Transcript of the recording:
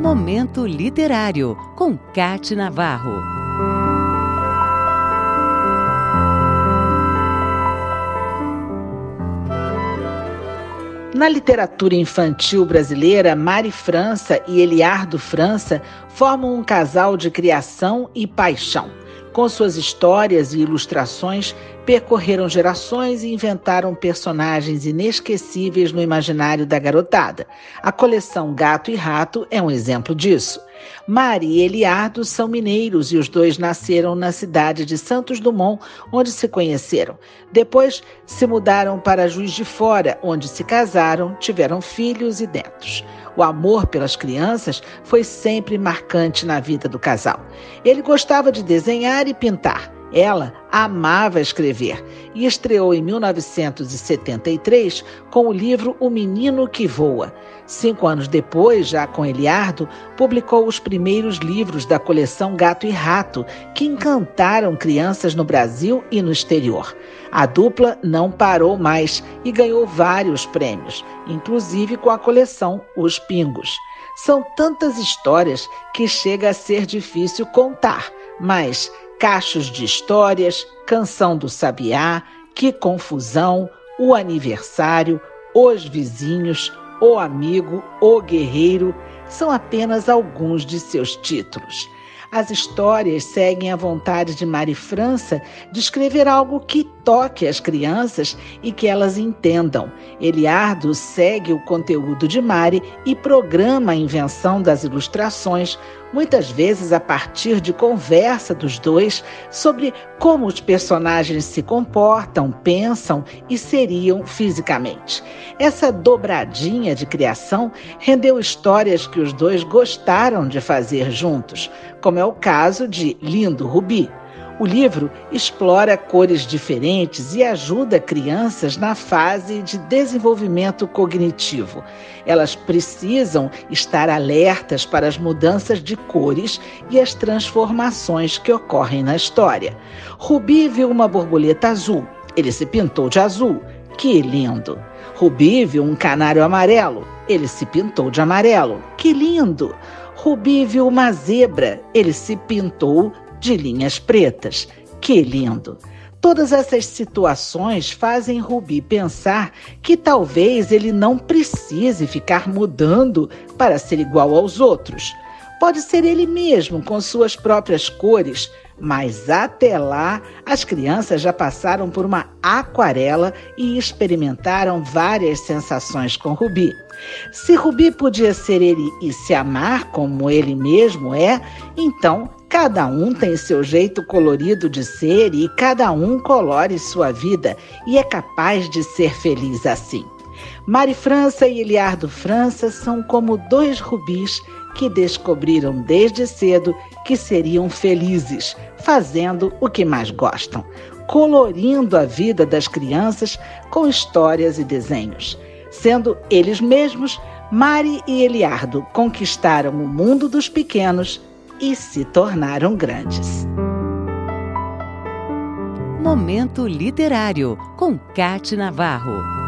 Momento Literário, com Cate Navarro. Na literatura infantil brasileira, Mari França e Eliardo França formam um casal de criação e paixão. Com suas histórias e ilustrações, percorreram gerações e inventaram personagens inesquecíveis no imaginário da garotada. A coleção Gato e Rato é um exemplo disso. Mari e Eliardo são mineiros e os dois nasceram na cidade de Santos Dumont, onde se conheceram. Depois se mudaram para Juiz de Fora, onde se casaram, tiveram filhos e netos. O amor pelas crianças foi sempre marcante na vida do casal. Ele gostava de desenhar e pintar. Ela amava escrever e estreou em 1973 com o livro O Menino que Voa. Cinco anos depois, já com Eliardo, publicou os primeiros livros da coleção Gato e Rato, que encantaram crianças no Brasil e no exterior. A dupla não parou mais e ganhou vários prêmios, inclusive com a coleção Os Pingos. São tantas histórias que chega a ser difícil contar, mas cachos de histórias, canção do sabiá, que confusão, o aniversário, os vizinhos, o amigo, o guerreiro, são apenas alguns de seus títulos. As histórias seguem a vontade de Mari França de escrever algo que toque as crianças e que elas entendam. Eliardo segue o conteúdo de Mari e programa a invenção das ilustrações, muitas vezes a partir de conversa dos dois sobre como os personagens se comportam, pensam e seriam fisicamente. Essa dobradinha de criação rendeu histórias que os dois gostaram de fazer juntos, como é o caso de Lindo Rubi. O livro explora cores diferentes e ajuda crianças na fase de desenvolvimento cognitivo. Elas precisam estar alertas para as mudanças de cores e as transformações que ocorrem na história. Rubi viu uma borboleta azul. Ele se pintou de azul. Que lindo! Rubi viu um canário amarelo. Ele se pintou de amarelo. Que lindo! Rubi viu uma zebra. Ele se pintou de linhas pretas. Que lindo! Todas essas situações fazem Rubi pensar que talvez ele não precise ficar mudando para ser igual aos outros. Pode ser ele mesmo, com suas próprias cores, mas até lá as crianças já passaram por uma aquarela e experimentaram várias sensações com Rubi. Se Rubi podia ser ele e se amar como ele mesmo é, então cada um tem seu jeito colorido de ser e cada um colore sua vida e é capaz de ser feliz assim. Mari França e Eliardo França são como dois rubis que descobriram desde cedo que seriam felizes, fazendo o que mais gostam, colorindo a vida das crianças com histórias e desenhos. Sendo eles mesmos, Mari e Eliardo conquistaram o mundo dos pequenos e se tornaram grandes. Momento Literário, com Cate Navarro.